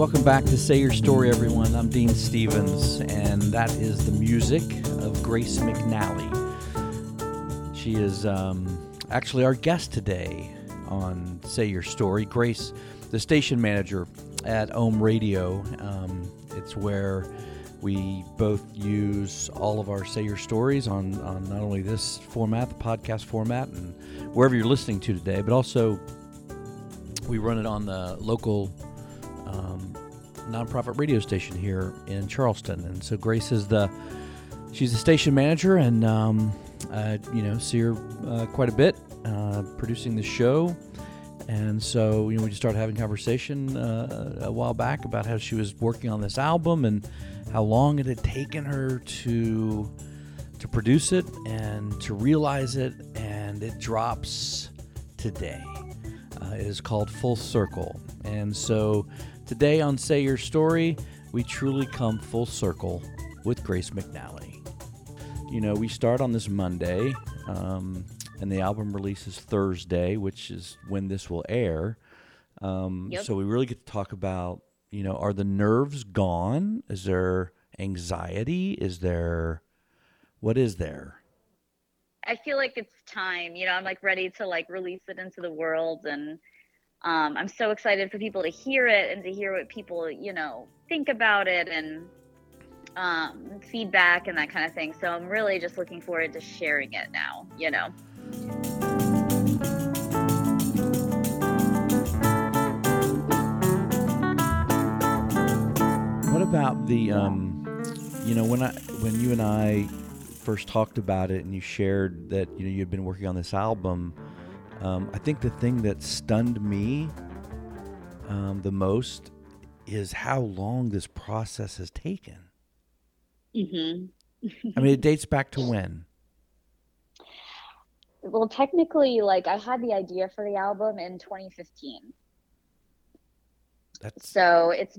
Welcome back to Say Your Story, everyone. I'm Dean Stevens, and that is the music of Grace McNally. She is um, actually our guest today on Say Your Story. Grace, the station manager at Ohm Radio. Um, it's where we both use all of our Say Your Stories on, on not only this format, the podcast format, and wherever you're listening to today, but also we run it on the local nonprofit radio station here in Charleston. And so Grace is the she's the station manager, and um, I, you know see her uh, quite a bit uh, producing the show. And so you know we just started having conversation uh, a while back about how she was working on this album and how long it had taken her to to produce it and to realize it, and it drops today. Uh, it is called Full Circle, and so today on Say Your Story, we truly come full circle with Grace McNally. You know, we start on this Monday, um, and the album releases Thursday, which is when this will air. Um, Yep. So we really get to talk about, you know, are the nerves gone? Is there anxiety? Is there, what is there? I feel like it's time. You know, I'm like ready to like release it into the world, and um, I'm so excited for people to hear it and to hear what people, you know, think about it and um, feedback and that kind of thing. So I'm really just looking forward to sharing it now. You know. What about the, um, you know, when I when you and I first talked about it, and you shared that you know you had been working on this album, um, I think the thing that stunned me um, the most is how long this process has taken. hmm I mean, it dates back to when? Well, technically, like I had the idea for the album in 2015. That's So it's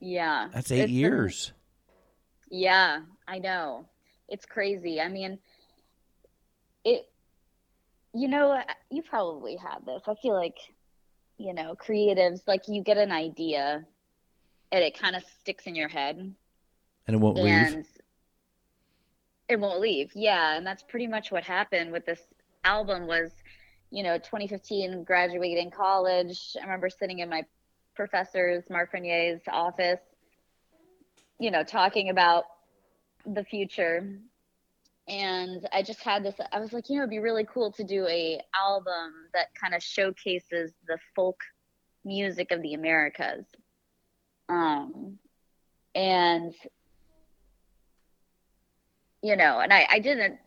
yeah. that's eight it's been- years. Yeah, I know. It's crazy. I mean, you know, uh, you probably had this. I feel like, you know, creatives, like you get an idea and it kind of sticks in your head and it won't leave. it won't leave. Yeah, and that's pretty much what happened with this album was, you know, 2015 graduating college. I remember sitting in my professor's Mark Renier's office, you know, talking about the future. And I just had this I was like, you know, it'd be really cool to do a album that kind of showcases the folk music of the Americas. Um and you know, and I, I didn't,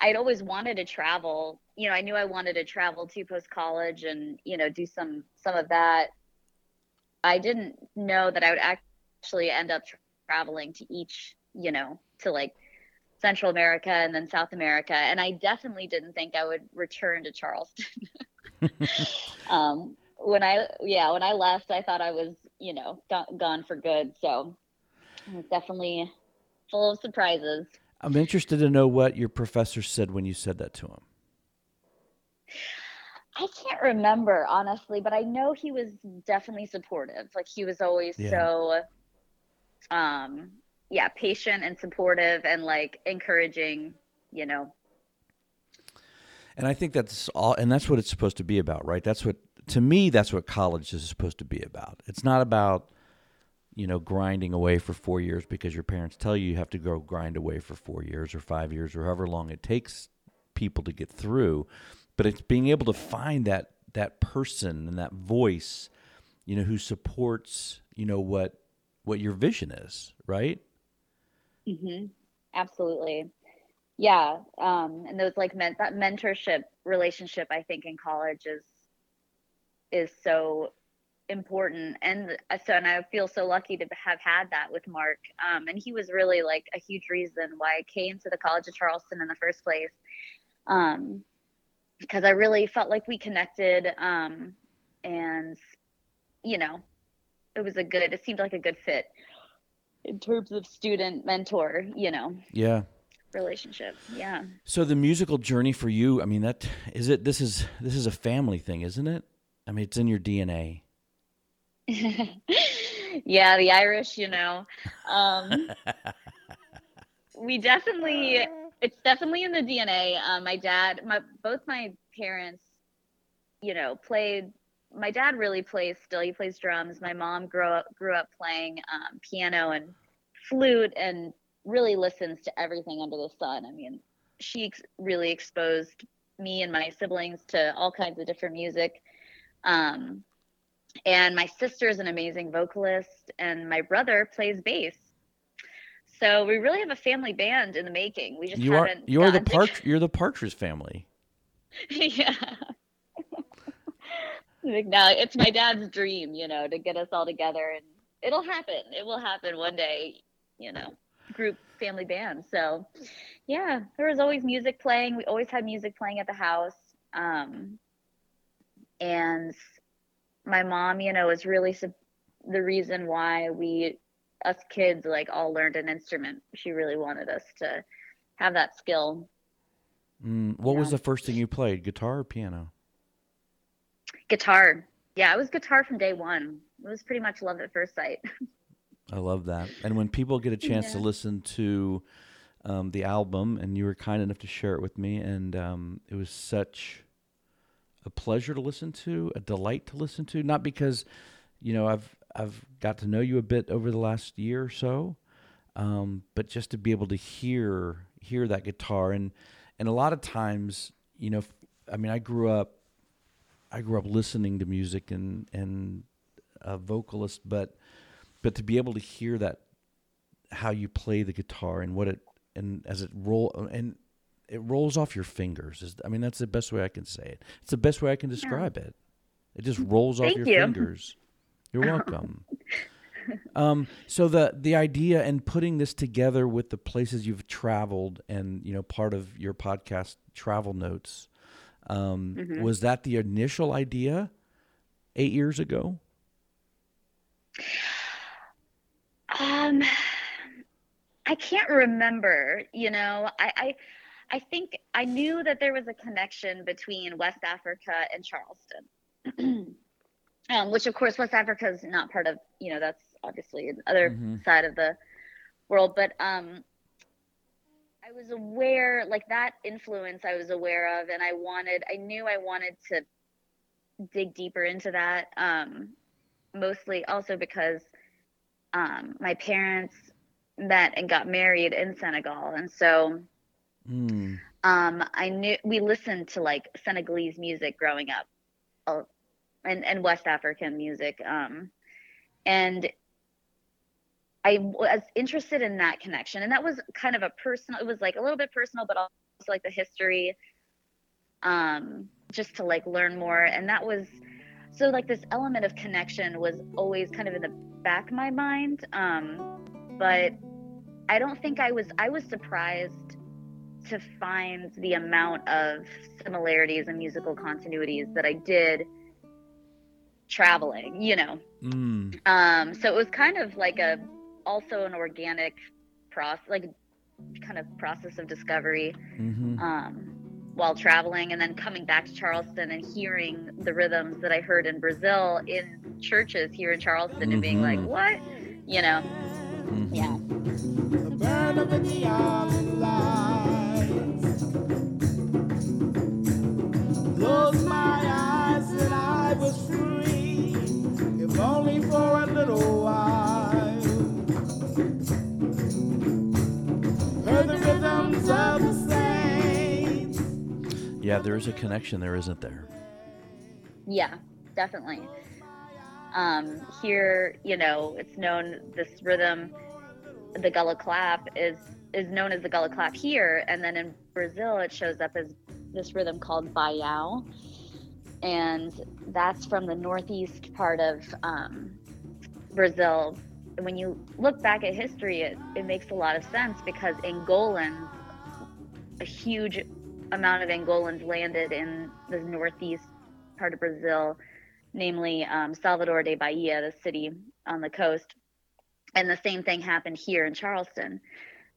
I'd always wanted to travel. You know, I knew I wanted to travel to post college and, you know, do some, some of that. I didn't know that I would actually end up tra- traveling to each, you know, to like Central America and then South America. And I definitely didn't think I would return to Charleston. um, when I, yeah, when I left, I thought I was, you know, go- gone for good. So it was definitely full of surprises. I'm interested to know what your professor said when you said that to him. I can't remember honestly, but I know he was definitely supportive. Like he was always Yeah. so um yeah, patient and supportive and like encouraging, you know. And I think that's all, and that's what it's supposed to be about, right? That's what, to me, that's what college is supposed to be about. It's not about, you know, grinding away for four years because your parents tell you you have to go grind away for four years or five years or however long it takes people to get through. But it's being able to find that that person and that voice, you know, who supports, you know, what what your vision is, right? Hmm Absolutely. Yeah. Um, and those like men- that mentorship relationship, I think in college is, is so important. And uh, so, and I feel so lucky to have had that with Mark. Um, and he was really like a huge reason why I came to the College of Charleston in the first place. Um, because I really felt like we connected. Um, and, you know, it was a good, it seemed like a good fit in terms of student mentor, you know, Yeah. relationship. Yeah. So the musical journey for you, I mean, that is it. This is this is a family thing, isn't it? I mean, it's in your DNA. yeah, the Irish, you know. Um, we definitely, it's definitely in the DNA. Um, my dad, my both my parents, you know, played. My dad really plays still. He plays drums. My mom grew up grew up playing um, piano and flute, and really listens to everything under the sun. I mean, she ex- really exposed me and my siblings to all kinds of different music. Um, and my sister is an amazing vocalist, and my brother plays bass. So we really have a family band in the making. We just you are you're the part you're the Partridge family. yeah. No, it's my dad's dream, you know, to get us all together, and it'll happen. It will happen one day, you know, group family band. So, yeah, there was always music playing. We always had music playing at the house. Um, and my mom, you know, was really sub- the reason why we, us kids, like all learned an instrument. She really wanted us to have that skill. Mm, what was the first thing you played? Guitar or piano? Guitar. Yeah, it was guitar from day one. It was pretty much love at first sight. I love that. And when people get a chance yeah. to listen to um, the album, and you were kind enough to share it with me, and um, it was such a pleasure to listen to, a delight to listen to. Not because, you know, I've I've got to know you a bit over the last year or so, um, but just to be able to hear hear that guitar and and a lot of times, you know, I mean, I grew up I grew up listening to music and and a vocalist, but but to be able to hear that how you play the guitar and what it and as it roll and it rolls off your fingers is I mean that's the best way I can say it. It's the best way I can describe yeah. it. It just rolls Thank off your you. fingers. You're welcome. um, so the the idea and putting this together with the places you've traveled and you know part of your podcast travel notes um, mm-hmm. was that the initial idea eight years ago? Um, I can't remember. You know, I, I I think I knew that there was a connection between West Africa and Charleston, um, which of course West Africa is not part of. You know, that's obviously another mm-hmm. side of the world, but um, I was aware, like that influence, I was aware of, and I wanted, I knew I wanted to dig deeper into that. Um, mostly also because um, my parents met and got married in Senegal, and so mm. um, I knew we listened to like Senegalese music growing up, uh, and and West African music, um, and I was interested in that connection, and that was kind of a personal. It was like a little bit personal, but also like the history, um, just to like learn more, and that was so like this element of connection was always kind of in the back of my mind um, but i don't think i was i was surprised to find the amount of similarities and musical continuities that i did traveling you know mm. um, so it was kind of like a also an organic process like kind of process of discovery mm-hmm. um, while traveling and then coming back to Charleston and hearing the rhythms that I heard in Brazil in churches here in Charleston mm-hmm. and being like, mm-hmm. what? You know? Mm-hmm. Yeah. Yeah, there is a connection there, isn't there? Yeah, definitely. Um, here, you know, it's known this rhythm, the gullah clap is is known as the gullah clap here, and then in Brazil it shows up as this rhythm called baião, and that's from the northeast part of um, Brazil. And when you look back at history, it, it makes a lot of sense because Angolans, a huge amount of Angolans landed in the northeast part of Brazil, namely um, Salvador de Bahia, the city on the coast. And the same thing happened here in Charleston.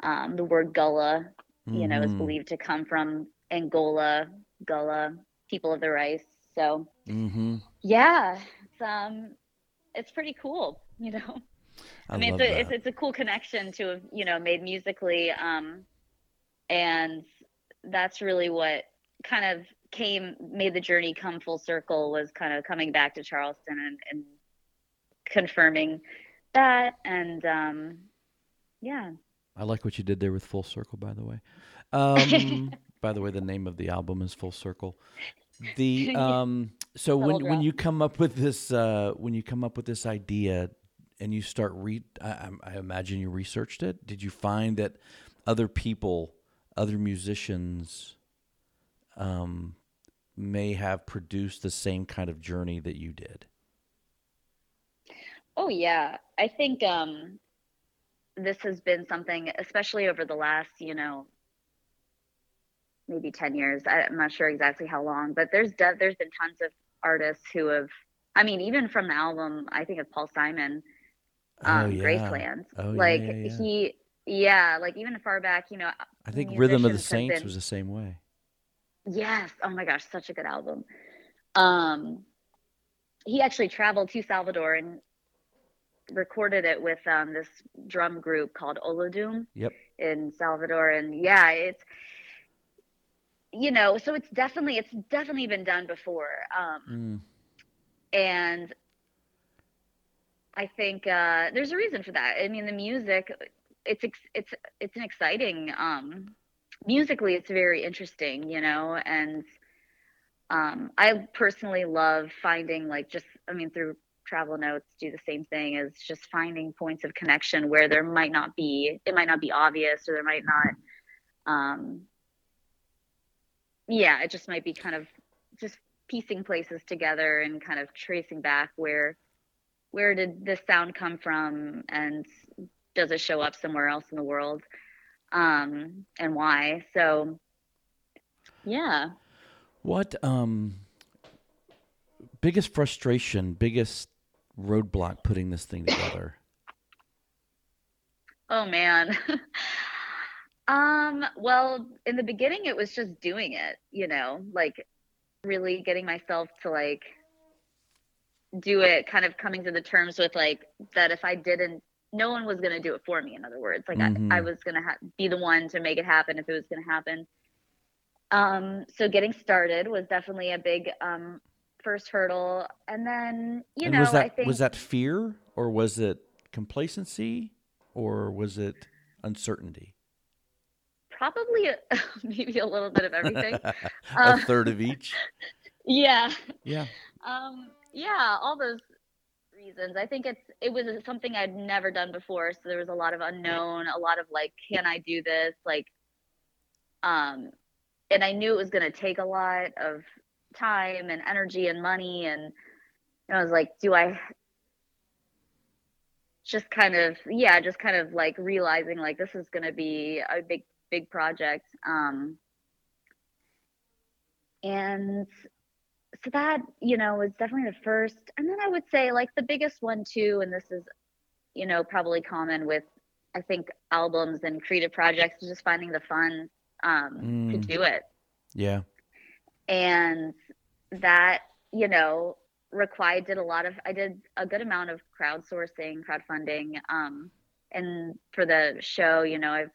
Um, the word Gullah, mm-hmm. you know, is mm-hmm. believed to come from Angola, Gullah, people of the rice. So, mm-hmm. yeah, it's um, it's pretty cool. you know. I, I mean, it's a, it's, it's a cool connection to have, you know, made musically. Um, and that's really what kind of came, made the journey come full circle was kind of coming back to Charleston and, and confirming that. And, um, yeah. I like what you did there with Full Circle, by the way. Um, by the way, the name of the album is Full Circle. The um, so Double when when you come up with this uh, when you come up with this idea and you start read, I, I imagine you researched it. Did you find that other people, other musicians, um, may have produced the same kind of journey that you did? Oh yeah, I think um, this has been something, especially over the last, you know, maybe ten years. I, I'm not sure exactly how long, but there's de- there's been tons of artists who have. I mean, even from the album, I think of Paul Simon, um, oh yeah, Graceland. Oh, like yeah, yeah. he, yeah, like even far back, you know. I think Rhythm of the Saints been- was the same way. Yes. Oh my gosh, such a good album. Um, he actually traveled to Salvador and recorded it with um, this drum group called Olodum Yep. in Salvador, and yeah, it's you know, so it's definitely it's definitely been done before, um, Mm. and I think uh, there's a reason for that. I mean, the music, it's it's it's an exciting. Um, musically, it's very interesting, you know, and um, I personally love finding like just, I mean, through travel notes, do the same thing as just finding points of connection where there might not be, it might not be obvious, or there might not. Um, yeah, it just might be kind of just piecing places together and kind of tracing back where where did this sound come from and does it show up somewhere else in the world um and why? So yeah. What um biggest frustration, biggest roadblock putting this thing together? oh man. Um well in the beginning it was just doing it you know like really getting myself to like do it kind of coming to the terms with like that if i didn't no one was going to do it for me in other words like Mhm. I, I was going to ha- be the one to make it happen if it was going to happen um so getting started was definitely a big um first hurdle and then you and know was that i think was that fear or was it complacency or was it uncertainty? probably a, maybe a little bit of everything a Uh, third of each. yeah Yeah. um yeah all those reasons. I think it's it was something i'd never done before so there was a lot of unknown a lot of like can i do this? Like um and i knew it was going to take a lot of time and energy and money and, and i was like do i just kind of yeah just kind of like realizing like this is going to be a big big project um and so that you know was definitely the first and then i would say like the biggest one too and this is you know probably common with i think albums and creative projects is just finding the fun um to Mm. do it Yeah. and that you know required did a lot of i did a good amount of crowdsourcing crowdfunding um and for the show you know i've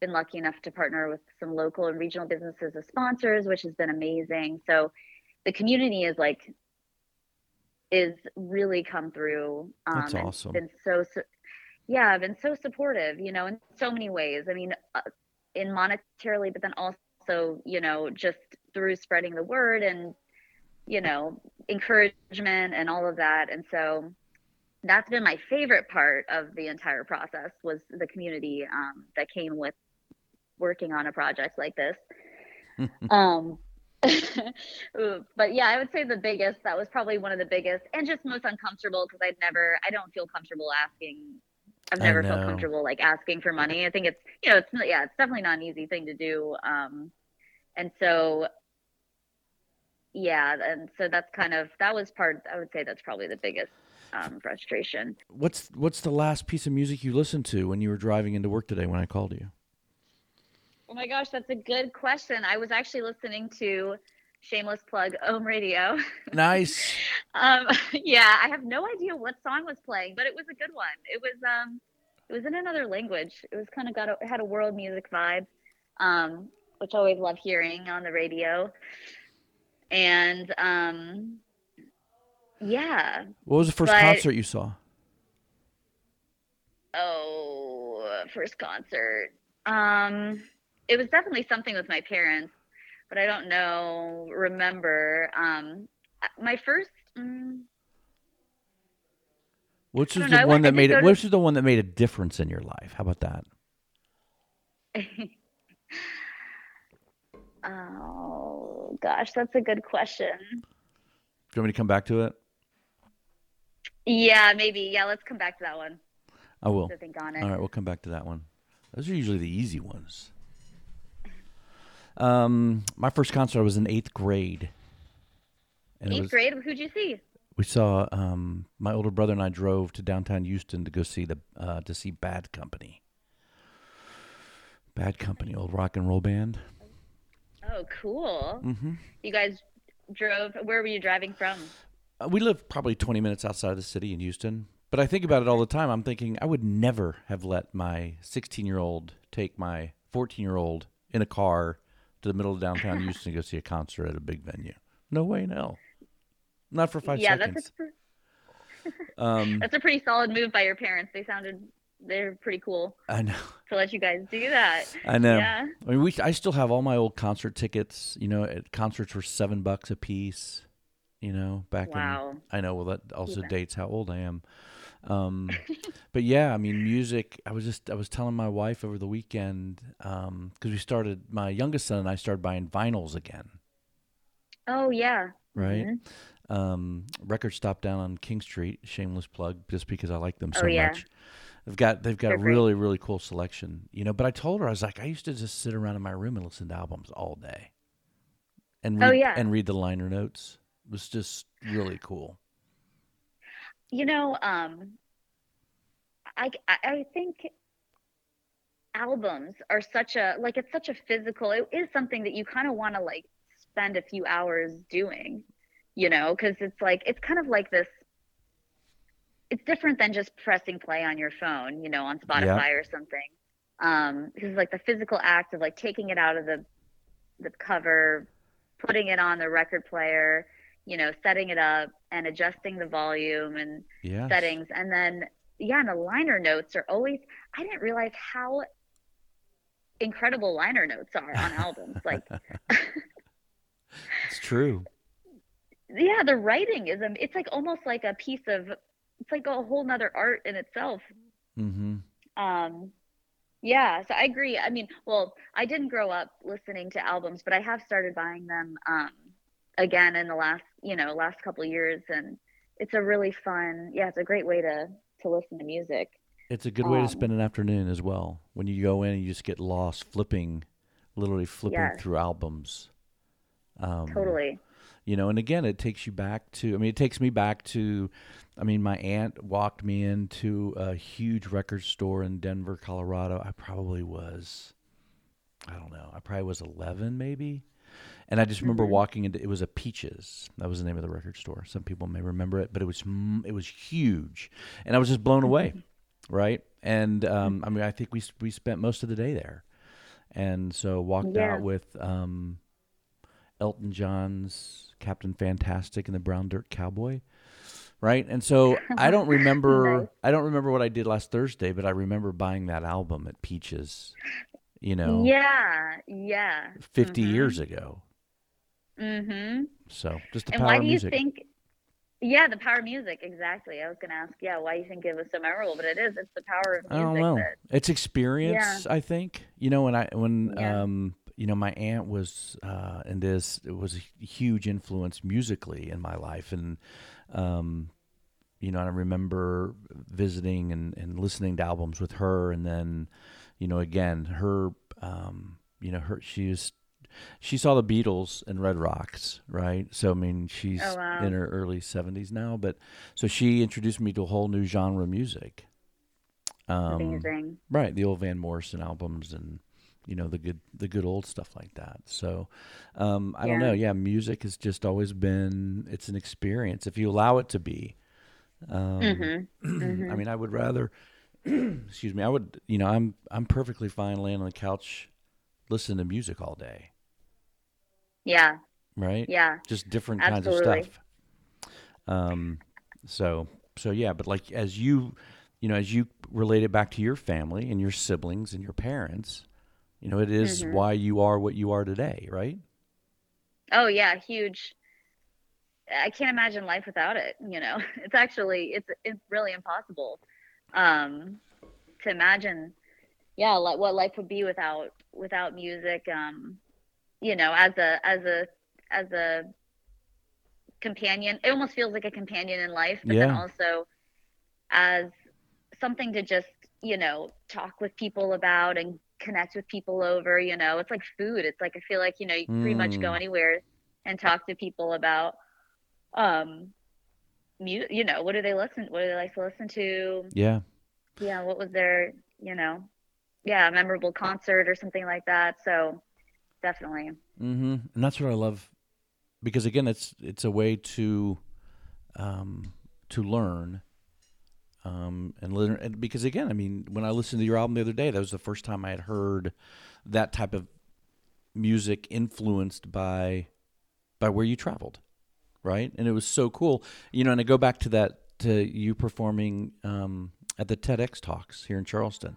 been lucky enough to partner with some local and regional businesses as sponsors which has been amazing so the community is like is really come through um That's awesome. been so, so yeah been so supportive you know in so many ways. I mean uh, in monetarily but then also you know just through spreading the word and you know encouragement and all of that. And so that's been my favorite part of the entire process was the community um, that came with working on a project like this. Um but yeah i would say the biggest that was probably one of the biggest and just most uncomfortable because i'd never i don't feel comfortable asking. I've never felt comfortable like asking for money. I think it's you know it's not- yeah it's definitely not an easy thing to do um and so yeah and so that's kind of that was part i would say that's probably the biggest um, frustration. What's what's the last piece of music you listened to when you were driving into work today when I called you? Oh my gosh, that's a good question. I was actually listening to shameless plug, Ohm Radio. Nice. um, yeah, I have no idea what song was playing, but it was a good one. It was um, it was in another language. It was kind of got a, had a world music vibe, um, which I always love hearing on the radio. And um, yeah. What was the first But- concert you saw? Oh, first concert. Um, it was definitely something with my parents, but I don't know, remember. Um, my first. Mm, Which is don't know, the one that made it? to- Which was the one that made a difference in your life? How about that? oh gosh, that's a good question. Do you want me to come back to it? Yeah, maybe. Yeah, let's come back to that one. I will. Think on it. All right, we'll come back to that one. Those are usually the easy ones. Um, my first concert I was in eighth grade. And Eighth was, grade. Who'd you see? we saw um, my older brother and I drove to downtown Houston to go see the uh, to see Bad Company. Bad Company, old rock and roll band. Oh, cool. Mm-hmm. You guys drove. Where were you driving from? Uh, we live probably 20 minutes outside of the city in Houston. But I think about it all the time. I'm thinking I would never have let my 16 year old take my 14 year old in a car to the middle of downtown Houston to go see a concert at a big venue. No way in hell. Not for five yeah, seconds. that's a, pr- Um, that's a pretty solid move by your parents. They sounded they're pretty cool I know. to let you guys do that. I know. Yeah. I mean, we. I still have all my old concert tickets. You know, at concerts were seven bucks a piece. You know, back Wow. in. I know. Well, that also Yeah. dates how old I am. Um, but yeah, I mean, music. I was just. I was telling my wife over the weekend because we started. My youngest son and I started buying vinyls again. Oh yeah. Right. Mhm. Um, record stop down on King Street. Shameless plug, just because I like them so Oh, yeah. much. They've got they've got They're a great. really really cool selection, you know. But I told her I was like, I used to just sit around in my room and listen to albums all day, and read, Oh, yeah. and read the liner notes. It was just really cool. You know, um, I I think albums are such a like it's such a physical. It is something that you kind of want to like spend a few hours doing, you know, because it's like it's kind of like this. It's different than just pressing play on your phone, you know, on Spotify or something. Um, this is like the physical act of like taking it out of the the cover, putting it on the record player, you know, setting it up and adjusting the volume and Yeah. settings. And then, yeah, and the liner notes are always, I didn't realize how incredible liner notes are on albums. Like, It's true. yeah, the writing is, um, it's like almost like a piece of, it's like a whole nother art in itself. Mm-hmm. Um, yeah, so I agree. I mean, well, I didn't grow up listening to albums, but I have started buying them um, again in the last, you know, last couple of years, and it's a really fun. Yeah, it's a great way to to listen to music. It's a good way to Um, spend an afternoon as well. When you go in and you just get lost flipping, literally flipping Yes. through albums. Um, Totally. you know and again it takes you back to i mean it takes me back to i mean my aunt walked me into a huge record store in denver colorado i probably was i don't know i probably was 11 maybe and i just remember Mhm. walking into it was a peaches. That was the name of the record store. Some people may remember it but it was it was huge. And i was just blown away right? And um, i mean i think we we spent most of the day there. And so walked Yeah. out with um, Elton John's Captain Fantastic and the Brown Dirt Cowboy, right? And so I don't remember I don't remember what I did last Thursday, but I remember buying that album at Peaches, you know, Yeah, yeah. 50 Mhm. years ago. Mm-hmm. So just the And power why do you music. think? Yeah, the power of music. Exactly. I was to ask. Yeah, why you think it was so memorable? But it is. It's the power of music. I don't know. That, It's experience, I think. You know, when I when Yeah. um you know my aunt was uh and this it was a huge influence musically in my life and um you know, I remember visiting and, and listening to albums with her and then, you know, again, her um you know, her she was she saw the Beatles and Red Rocks, right? So I mean, she's Oh, wow. in her early 70s now, but so she introduced me to a whole new genre of music. Um, amazing. Right, the old Van Morrison albums and you know the good the good old stuff like that. So um, I don't know. Yeah, music has just always been it's an experience if you allow it to be. Um, Mm-hmm. I mean, I would rather. excuse me. I would. You know, I'm I'm perfectly fine laying on the couch, listening to music all day. Yeah. Right. Yeah. Just different kinds of stuff. Um. So so yeah, but like as you, you know, as you relate it back to your family and your siblings and your parents, you know, it is Mhm. why you are what you are today, right? Oh yeah, huge. I can't imagine life without it. You know, it's actually it's it's really impossible um, to imagine. Yeah, like what life would be without without music. Um, you know, as a as a as a companion, it almost feels like a companion in life, but then also as something to just you know talk with people about and connect with people over. You know, it's like food. It's like I feel like you know you can pretty much go Mm. anywhere and talk to people about um you know what do they listen what do they like to listen to Yeah. yeah what was their you know yeah memorable concert or something like that so definitely Mm-hmm. And that's what I love, because again, it's it's a way to, um, to learn, um, and learn. And because again, I mean, when I listened to your album the other day, that was the first time I had heard that type of music influenced by, by where you traveled, right? And it was so cool, you know. And I go back to that to you performing um, at the TEDx talks here in Charleston.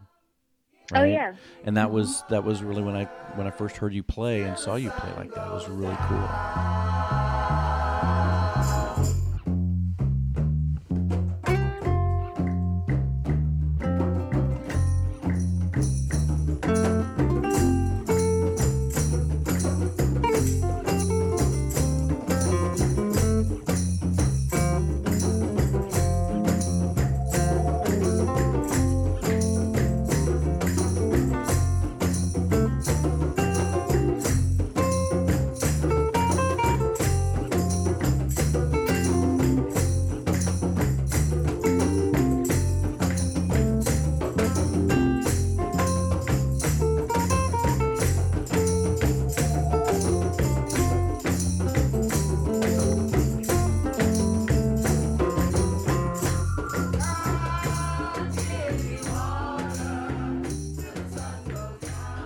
oh yeah and that was that was really when I when I first heard you play and saw you play like that. It was really cool.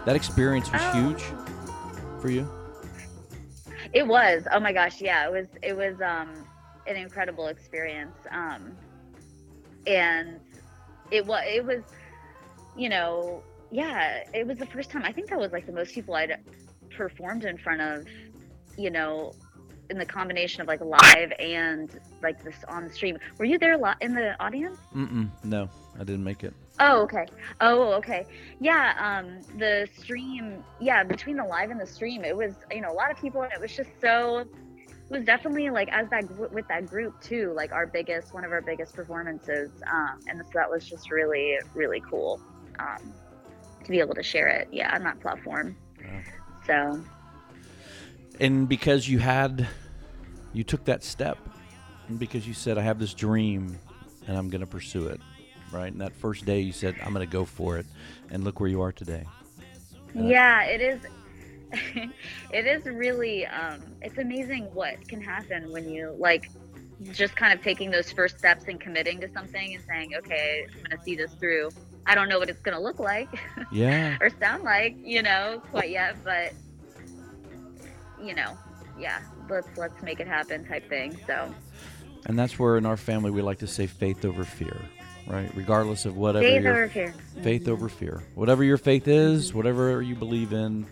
That experience was Oh. huge for you. it was oh my gosh yeah it was it was um an incredible experience um and it was it was you know yeah it was the first time i think that was like the most people i'd performed in front of you know in the combination of like live and like this on the stream were you there a lot in the audience Mm-mm, no, I didn't make it. Oh, okay. Oh, okay. Yeah, um, the stream, yeah, between the live and the stream, it was, you know, a lot of people, and it was just so, it was definitely like as that with that group too, like our biggest, one of our biggest performances, um, and so that was just really, really cool, um, to be able to share it, yeah, on that platform. Wow. So, And because you had, you took that step, because you said, "I have this dream, and I'm going to pursue it," right? And that first day, you said, "I'm going to go for it," and look where you are today. Yeah. yeah, it is. it is really um, it's amazing what can happen when you like just kind of taking those first steps and committing to something and saying okay i'm going to see this through i don't know what it's going to look like Yeah. or sound like you know quite yet but you know yeah let's let's make it happen type thing so And that's where in our family we like to say faith over fear, right? Regardless of whatever faith your over fear faith over fear. Whatever your faith is, whatever you believe in,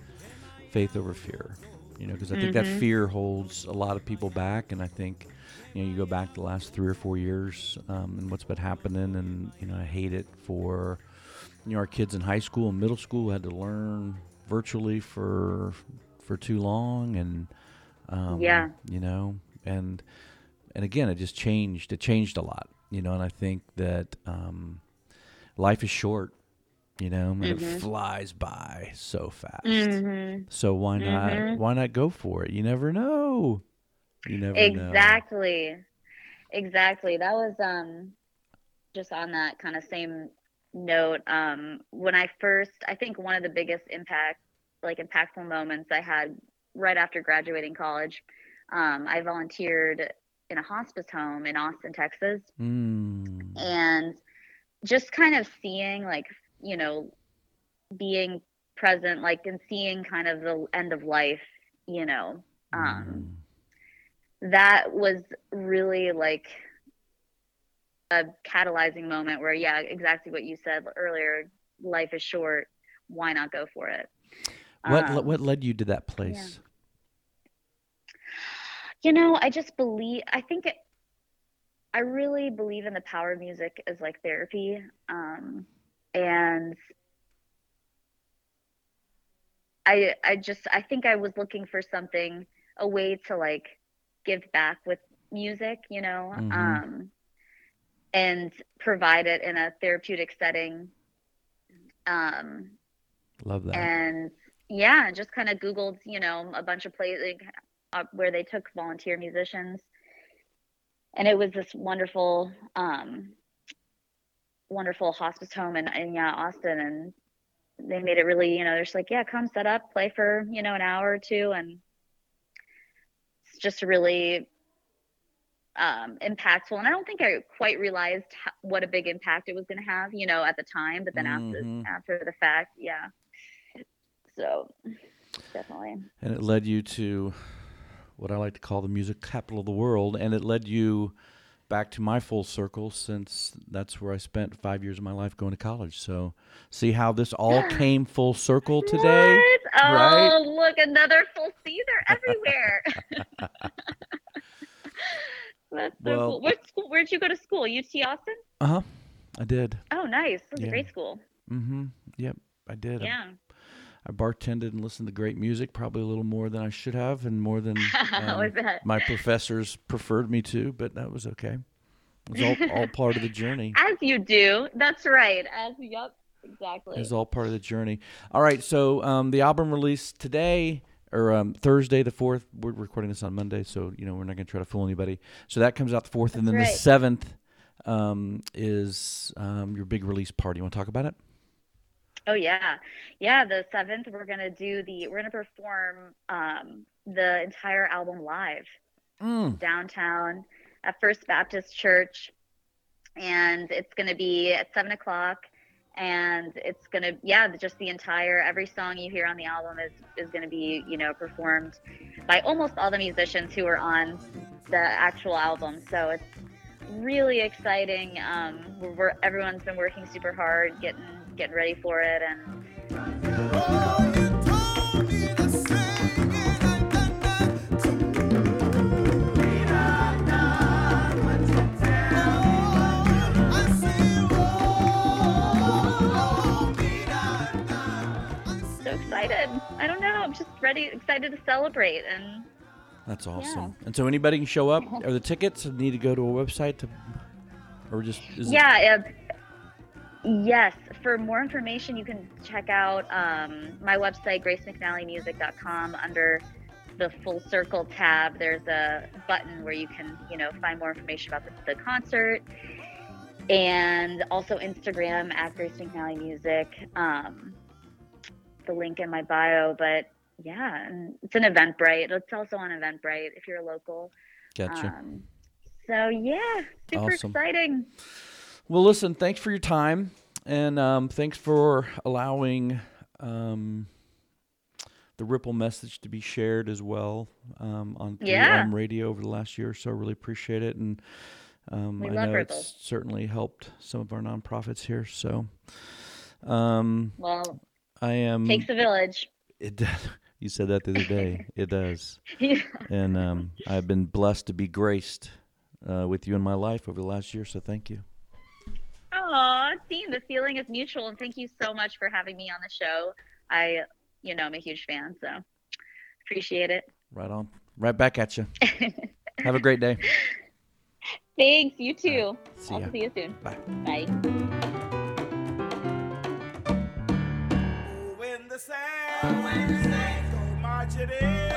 faith over fear. You know, because I think that Mhm. fear holds a lot of people back, and I think you know you go back the last three or four years um, and what's been happening, and you know I hate it for you know our kids in high school and middle school had to learn virtually for for too long, and um, Yeah. you know, and and again, it just changed. It changed a lot, you know. And I think that um, life is short, you know, and it flies by so fast. hmm So why not? Mhm. Why not go for it? You never know. You never know. exactly exactly that was um just on that kind of same note, um, when I first, I think one of the biggest impact, like impactful moments I had right after graduating college, um, I volunteered in a hospice home in Austin, Texas, Mm. and just kind of seeing, like, you know, being present, like, and seeing kind of the end of life, you know, um, Mm. that was really like a catalyzing moment where yeah exactly what you said earlier life is short why not go for it What Um, what led you to that place? You know i just believe i think it, i really believe in the power of music as like therapy um and i i just i think i was looking for something a way to like give back with music you know Mhm. um and provide it in a therapeutic setting um Love that. and yeah just kind of googled you know a bunch of places like, uh, where they took volunteer musicians. And it was this wonderful um wonderful hospice home in, in yeah austin. And they made it really you know they're just like yeah come set up play for you know an hour or two. And it's just really um, impactful. And i don't think i quite realized ho- what a big impact it was going to have you know at the time but then Mhm. after after the fact yeah. So definitely. And it led you to what I like to call the music capital of the world, and it led you back to my full circle since that's where I spent five years of my life going to college. So, see how this all came full circle today. What? Oh, right? look, another full C. They're everywhere. That's so Well- cool. What school? Where'd you go to school? UT Austin? Uh huh. I did. Oh, nice. That's Yeah. a great school. Mm-hmm. Yep. I did. Yeah. I, bartended and listened to great music, probably a little more than I should have, and more than um, my professors preferred me to. But that was okay. It was all, all part of the journey. As you do. That's right. As yep, exactly. It's all part of the journey. All right, so um, the album released today or um, Thursday the fourth. We're recording this on Monday, so you know we're not going to try to fool anybody. So that comes out the fourth, and then That's the seventh um, is um, your big release party. You want to talk about it? Oh yeah, yeah. The seventh, we're gonna do the. We're gonna perform um, the entire album live. Mm. downtown at First Baptist Church, and it's going to be at seven o'clock. And it's going to, yeah, just the entire every song you hear on the album is is going to be, you know, performed by almost all the musicians who are on the actual album. So it's really exciting. Um, we're everyone's been working super hard, getting getting ready for it, and so excited. I don't know. I'm just ready, excited to celebrate, and That's awesome. And so anybody can show up. Are the tickets need to go to a website to, or just it- yeah. Uh, yes. For more information, you can check out um, my website, gracemcnallymusic.com. Under the Full Circle tab, there's a button where you can, you know, find more information about the, the concert, and also Instagram at Grace McNally Music. Um, the link in my bio, but yeah, and it's an Eventbrite. It's also on Eventbrite if you're local. Gotcha. Um, so yeah, super Awesome. exciting. Well, listen, thanks for your time, and um, thanks for allowing um, the Ripple message to be shared as well um, on Yeah. radio over the last year or so. Really appreciate it, and um, I know Ripple. it's certainly helped some of our nonprofits here. So, um, Well, I am. takes a village. it does. You said that the other day. It does, yeah. and um, I've been blessed to be graced uh, with you in my life over the last year. So, thank you. Aw, Dean, the feeling is mutual, and thank you so much for having me on the show. I, you know, I'm a huge fan, so appreciate it. Right on. Right back at you. Have a great day. Thanks, you too. See I'll ya. see you soon. Bye. Bye. When the saints, when the saints go marching in,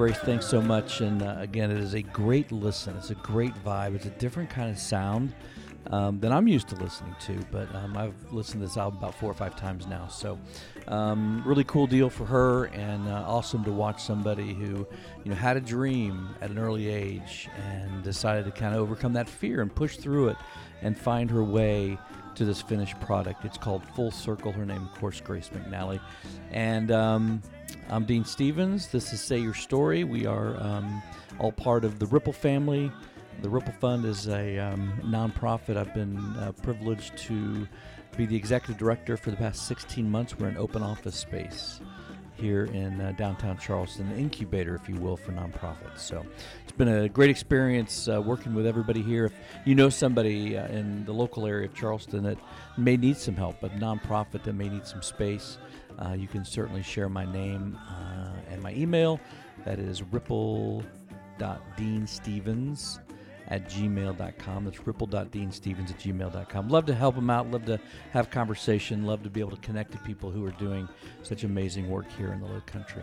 Grace, thanks so much. And uh, again, it is a great listen. It's a great vibe. It's a different kind of sound um, than I'm used to listening to. But um, I've listened to this album about four or five times now. So, um, really cool deal for her, and uh, awesome to watch somebody who, you know, had a dream at an early age and decided to kind of overcome that fear and push through it and find her way to this finished product. It's called Full Circle. Her name, of course, Grace McNally. And um, I'm Dean Stevens. This is Say Your Story. We are um, all part of the Ripple family. The Ripple Fund is a um, nonprofit. I've been uh, privileged to be the executive director for the past 16 months. We're an open office space here in uh, downtown Charleston, incubator, if you will, for nonprofits. So it's been a great experience uh, working with everybody here. If you know somebody uh, in the local area of Charleston that may need some help, a nonprofit that may need some space, uh, you can certainly share my name uh, and my email. That is ripple.deanstevens at gmail.com. That's ripple.deanstevens at gmail.com. Love to help them out. Love to have conversation. Love to be able to connect to people who are doing such amazing work here in the low country.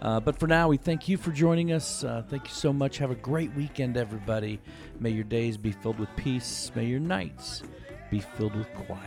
Uh, but for now, we thank you for joining us. Uh, thank you so much. Have a great weekend, everybody. May your days be filled with peace. May your nights be filled with quiet.